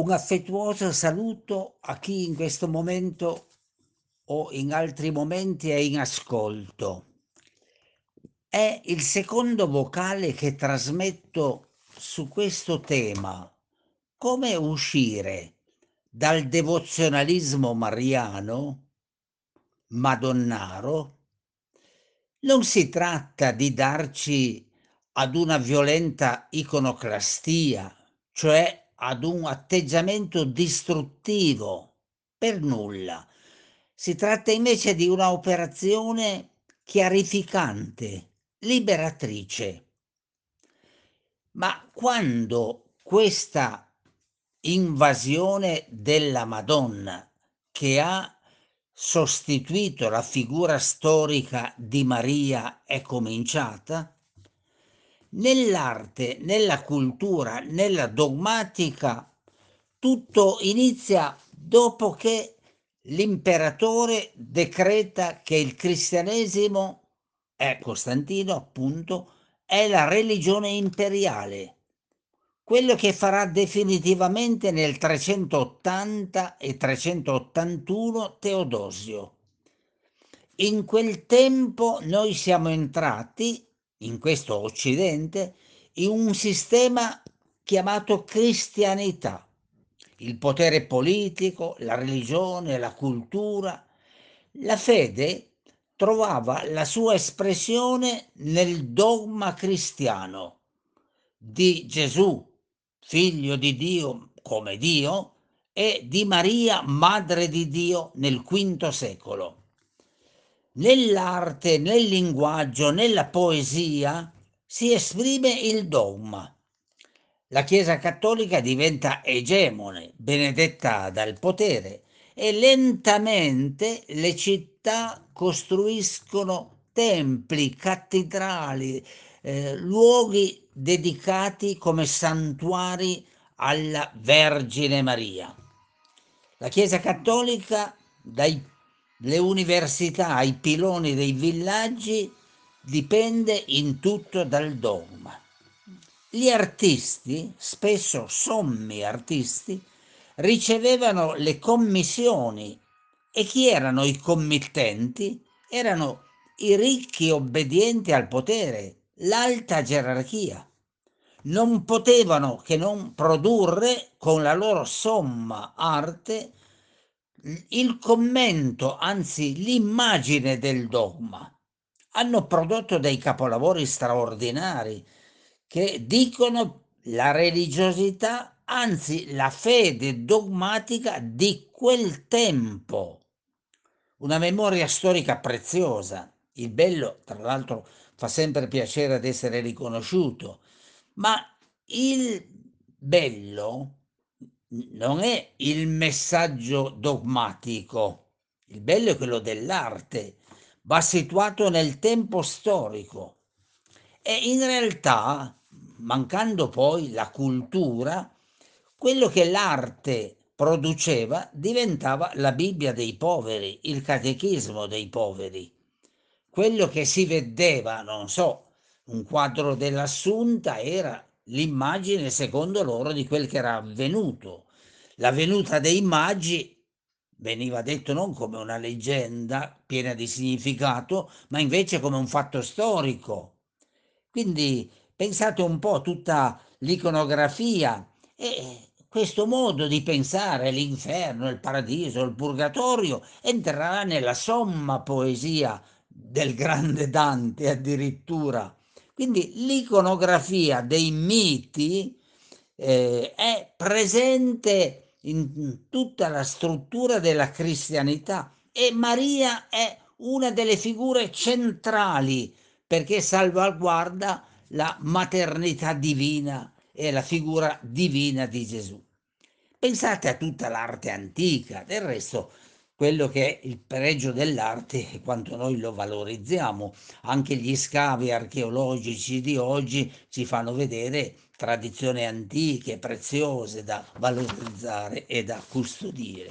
Un affettuoso saluto a chi in questo momento o in altri momenti è in ascolto. È il secondo vocale che trasmetto su questo tema. Come uscire dal devozionalismo mariano, madonnaro? Non si tratta di darci ad una violenta iconoclastia, cioè ad un atteggiamento distruttivo, per nulla. Si tratta invece di una operazione chiarificante, liberatrice. Ma quando questa invasione della Madonna, che ha sostituito la figura storica di Maria, è cominciata, Nell'arte, nella cultura, nella dogmatica, tutto inizia dopo che l'imperatore decreta che il cristianesimo, è Costantino appunto, è la religione imperiale, quello che farà definitivamente nel 380 e 381 Teodosio. In quel tempo noi siamo entrati in questo Occidente in un sistema chiamato cristianità. Il potere politico, la religione, la cultura, la fede trovava la sua espressione nel dogma cristiano di Gesù, figlio di Dio come Dio, e di Maria, madre di Dio, nel V secolo nell'arte, nel linguaggio, nella poesia si esprime il dogma. La Chiesa cattolica diventa egemone, benedetta dal potere e lentamente le città costruiscono templi, cattedrali, eh, luoghi dedicati come santuari alla Vergine Maria. La Chiesa cattolica dai le università, i piloni dei villaggi dipende in tutto dal dogma. Gli artisti, spesso sommi artisti, ricevevano le commissioni e chi erano i committenti? Erano i ricchi obbedienti al potere, l'alta gerarchia. Non potevano che non produrre con la loro somma arte il commento, anzi l'immagine del dogma. Hanno prodotto dei capolavori straordinari che dicono la religiosità, anzi la fede dogmatica di quel tempo. Una memoria storica preziosa. Il bello, tra l'altro, fa sempre piacere ad essere riconosciuto, ma il bello non è il messaggio dogmatico, il bello è quello dell'arte, va situato nel tempo storico e in realtà, mancando poi la cultura, quello che l'arte produceva diventava la Bibbia dei poveri, il catechismo dei poveri. Quello che si vedeva, non so, un quadro dell'Assunta era l'immagine secondo loro di quel che era avvenuto. La venuta dei magi veniva detto non come una leggenda piena di significato, ma invece come un fatto storico. Quindi pensate un po' tutta l'iconografia e questo modo di pensare l'inferno, il paradiso, il purgatorio entrerà nella somma poesia del grande Dante addirittura quindi l'iconografia dei miti eh, è presente in tutta la struttura della cristianità e Maria è una delle figure centrali perché salvaguarda la maternità divina e la figura divina di Gesù. Pensate a tutta l'arte antica, del resto quello che è il pregio dell'arte e quanto noi lo valorizziamo. Anche gli scavi archeologici di oggi ci fanno vedere tradizioni antiche, preziose da valorizzare e da custodire.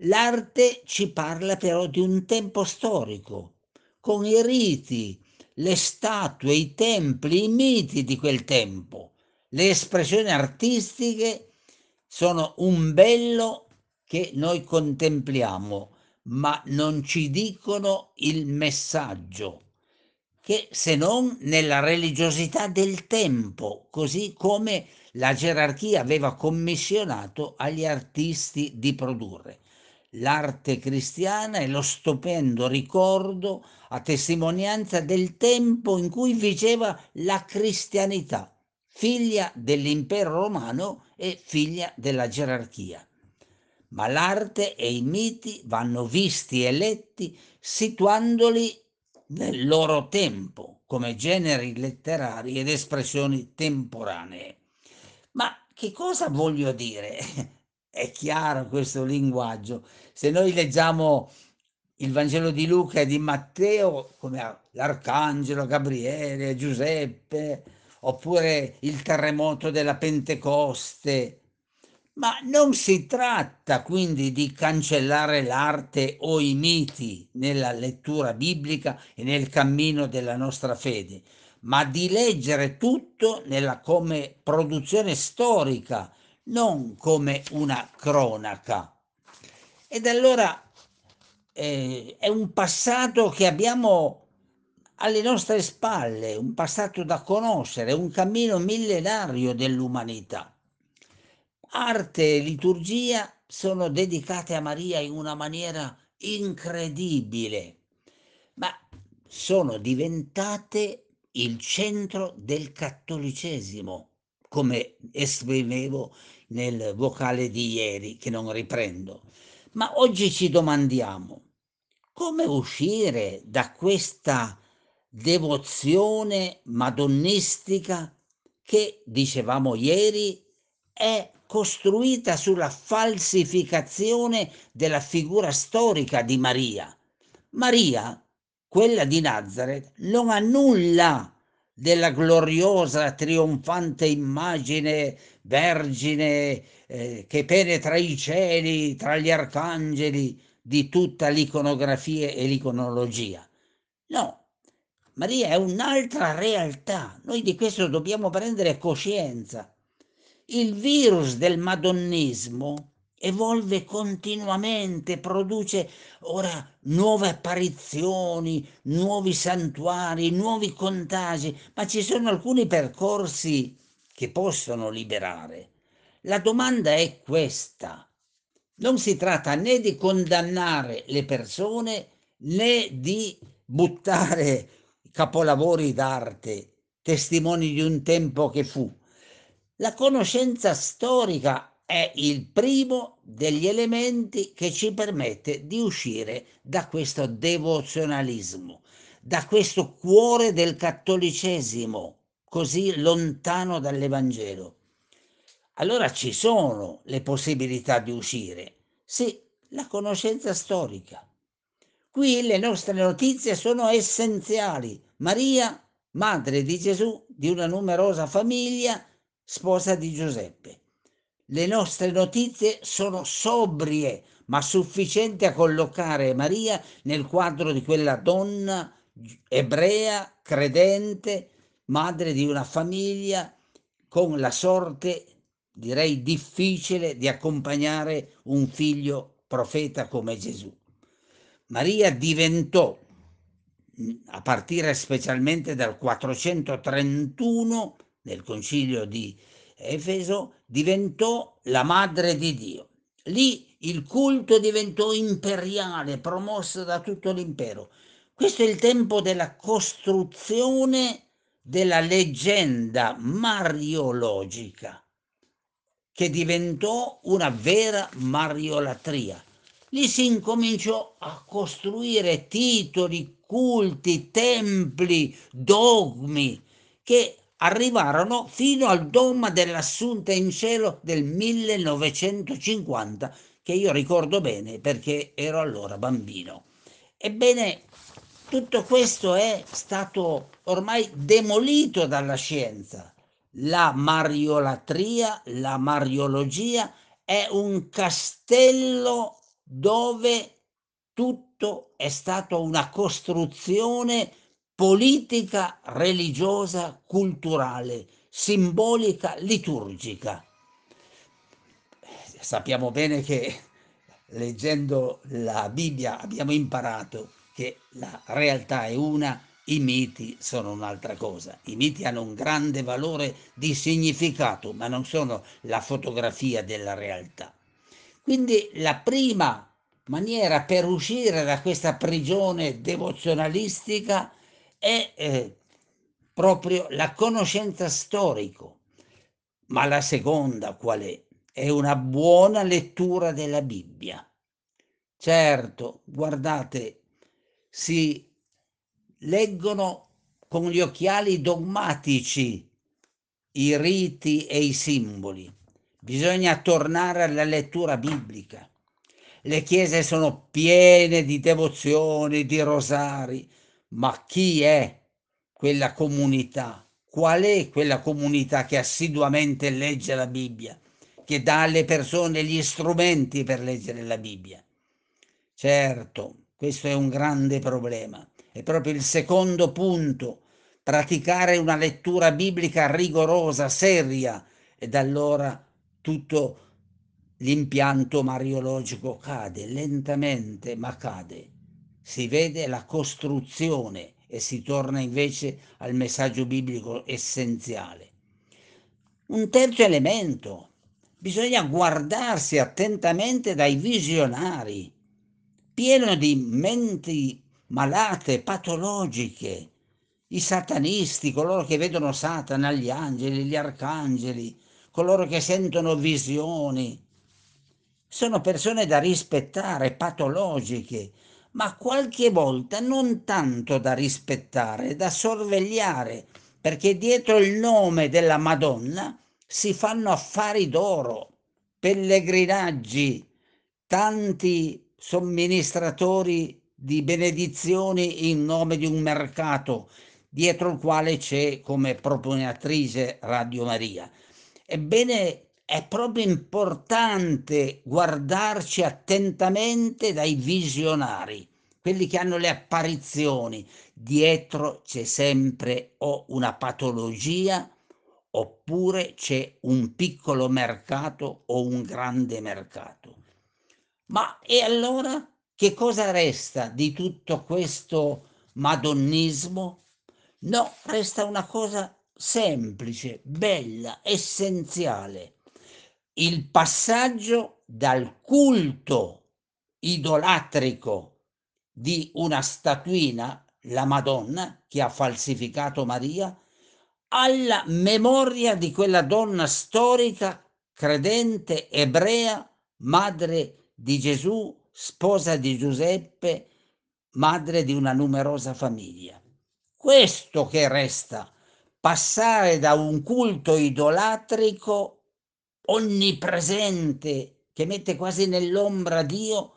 L'arte ci parla però di un tempo storico, con i riti, le statue, i templi, i miti di quel tempo, le espressioni artistiche sono un bello che noi contempliamo, ma non ci dicono il messaggio, che se non nella religiosità del tempo, così come la gerarchia aveva commissionato agli artisti di produrre. L'arte cristiana è lo stupendo ricordo a testimonianza del tempo in cui vigeva la cristianità, figlia dell'impero romano e figlia della gerarchia. Ma l'arte e i miti vanno visti e letti situandoli nel loro tempo come generi letterari ed espressioni temporanee. Ma che cosa voglio dire? È chiaro questo linguaggio. Se noi leggiamo il Vangelo di Luca e di Matteo, come l'Arcangelo, Gabriele, Giuseppe, oppure il terremoto della Pentecoste, ma non si tratta quindi di cancellare l'arte o i miti nella lettura biblica e nel cammino della nostra fede, ma di leggere tutto nella, come produzione storica, non come una cronaca. Ed allora eh, è un passato che abbiamo alle nostre spalle, un passato da conoscere, un cammino millenario dell'umanità. Arte e liturgia sono dedicate a Maria in una maniera incredibile, ma sono diventate il centro del cattolicesimo, come esprimevo nel vocale di ieri, che non riprendo. Ma oggi ci domandiamo come uscire da questa devozione madonnistica che, dicevamo ieri, è costruita sulla falsificazione della figura storica di Maria. Maria quella di Nazareth, non ha nulla della gloriosa, trionfante immagine vergine eh, che penetra i cieli tra gli arcangeli di tutta l'iconografia e l'iconologia. No, Maria è un'altra realtà, noi di questo dobbiamo prendere coscienza. Il virus del madonnismo evolve continuamente, produce ora nuove apparizioni, nuovi santuari, nuovi contagi, ma ci sono alcuni percorsi che possono liberare. La domanda è questa. Non si tratta né di condannare le persone né di buttare capolavori d'arte, testimoni di un tempo che fu. La conoscenza storica è il primo degli elementi che ci permette di uscire da questo devozionalismo, da questo cuore del cattolicesimo così lontano dall'Evangelo. Allora ci sono le possibilità di uscire. Sì, la conoscenza storica. Qui le nostre notizie sono essenziali. Maria, madre di Gesù, di una numerosa famiglia, sposa di Giuseppe. Le nostre notizie sono sobrie, ma sufficienti a collocare Maria nel quadro di quella donna ebrea, credente, madre di una famiglia, con la sorte, direi difficile, di accompagnare un figlio profeta come Gesù. Maria diventò, a partire specialmente dal 431, nel concilio di Efeso, diventò la madre di Dio. Lì il culto diventò imperiale, promosso da tutto l'impero. Questo è il tempo della costruzione della leggenda mariologica, che diventò una vera mariolatria. Lì si incominciò a costruire titoli, culti, templi, dogmi che arrivarono fino al dogma dell'assunta in cielo del 1950, che io ricordo bene perché ero allora bambino. Ebbene, tutto questo è stato ormai demolito dalla scienza. La mariolatria, la mariologia è un castello dove tutto è stato una costruzione politica religiosa, culturale, simbolica, liturgica. sappiamo bene che leggendo la Bibbia abbiamo imparato che la realtà è una, i miti sono un'altra cosa. I miti hanno un grande valore di significato, ma non sono la fotografia della realtà. Quindi la prima maniera per uscire da questa prigione devozionalistica è eh, proprio la conoscenza storico. Ma la seconda qual è? È una buona lettura della Bibbia. Certo, guardate, si leggono con gli occhiali dogmatici i riti e i simboli. Bisogna tornare alla lettura biblica. Le chiese sono piene di devozioni, di rosari, ma chi è quella comunità? Qual è quella comunità che assiduamente legge la Bibbia, che dà alle persone gli strumenti per leggere la Bibbia? Certo, questo è un grande problema. È proprio il secondo punto, praticare una lettura biblica rigorosa, seria, ed allora tutto l'impianto mariologico cade, lentamente ma cade. Si vede la costruzione e si torna invece al messaggio biblico essenziale. Un terzo elemento, bisogna guardarsi attentamente dai visionari, pieno di menti malate, patologiche, i satanisti, coloro che vedono Satana, gli angeli, gli arcangeli, coloro che sentono visioni, sono persone da rispettare, patologiche, ma qualche volta non tanto da rispettare, da sorvegliare, perché dietro il nome della Madonna si fanno affari d'oro, pellegrinaggi, tanti somministratori di benedizioni in nome di un mercato, dietro il quale c'è come proponiatrice Radio Maria. Ebbene, è proprio importante guardarci attentamente dai visionari, quelli che hanno le apparizioni. Dietro c'è sempre o una patologia oppure c'è un piccolo mercato o un grande mercato. Ma e allora che cosa resta di tutto questo madonnismo? No, resta una cosa semplice, bella, essenziale il passaggio dal culto idolatrico di una statuina, la Madonna, che ha falsificato Maria, alla memoria di quella donna storica, credente, ebrea, madre di Gesù, sposa di Giuseppe, madre di una numerosa famiglia. Questo che resta, passare da un culto idolatrico onnipresente che mette quasi nell'ombra Dio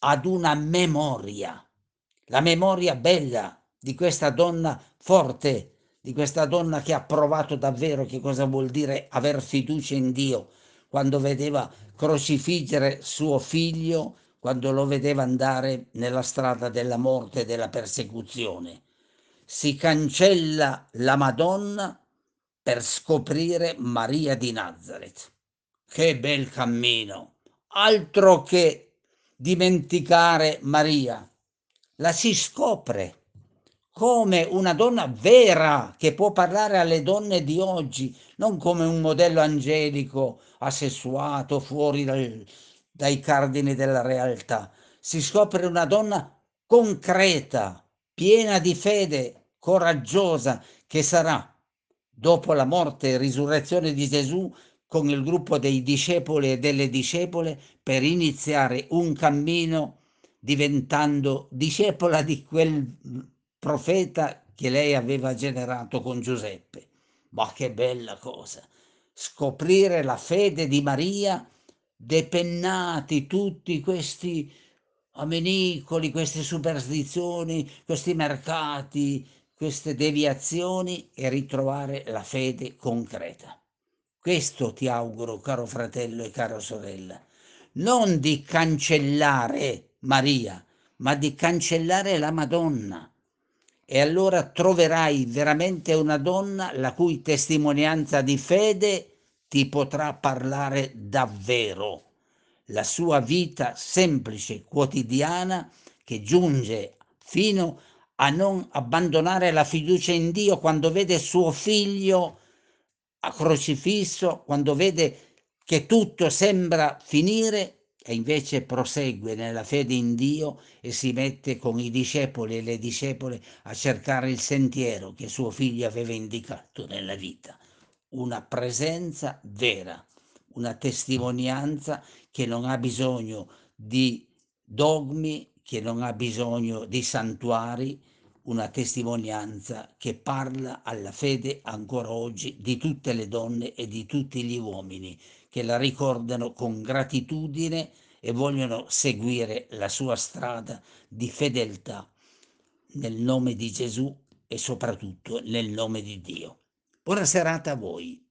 ad una memoria, la memoria bella di questa donna forte, di questa donna che ha provato davvero che cosa vuol dire aver fiducia in Dio quando vedeva crocifiggere suo figlio, quando lo vedeva andare nella strada della morte e della persecuzione. Si cancella la Madonna per scoprire Maria di Nazareth. Che bel cammino! Altro che dimenticare Maria. La si scopre come una donna vera che può parlare alle donne di oggi, non come un modello angelico assessuato fuori dal, dai cardini della realtà. Si scopre una donna concreta, piena di fede, coraggiosa, che sarà, dopo la morte e risurrezione di Gesù, con il gruppo dei discepoli e delle discepole per iniziare un cammino diventando discepola di quel profeta che lei aveva generato con Giuseppe. Ma che bella cosa! Scoprire la fede di Maria depennati tutti questi amenicoli, queste superstizioni, questi mercati, queste deviazioni e ritrovare la fede concreta. Questo ti auguro, caro fratello e cara sorella, non di cancellare Maria, ma di cancellare la Madonna. E allora troverai veramente una donna la cui testimonianza di fede ti potrà parlare davvero, la sua vita semplice, quotidiana, che giunge fino a non abbandonare la fiducia in Dio quando vede suo figlio crocifisso, quando vede che tutto sembra finire e invece prosegue nella fede in Dio e si mette con i discepoli e le discepole a cercare il sentiero che suo figlio aveva indicato nella vita. Una presenza vera, una testimonianza che non ha bisogno di dogmi, che non ha bisogno di santuari, una testimonianza che parla alla fede ancora oggi di tutte le donne e di tutti gli uomini che la ricordano con gratitudine e vogliono seguire la sua strada di fedeltà nel nome di Gesù e soprattutto nel nome di Dio. Buona serata a voi.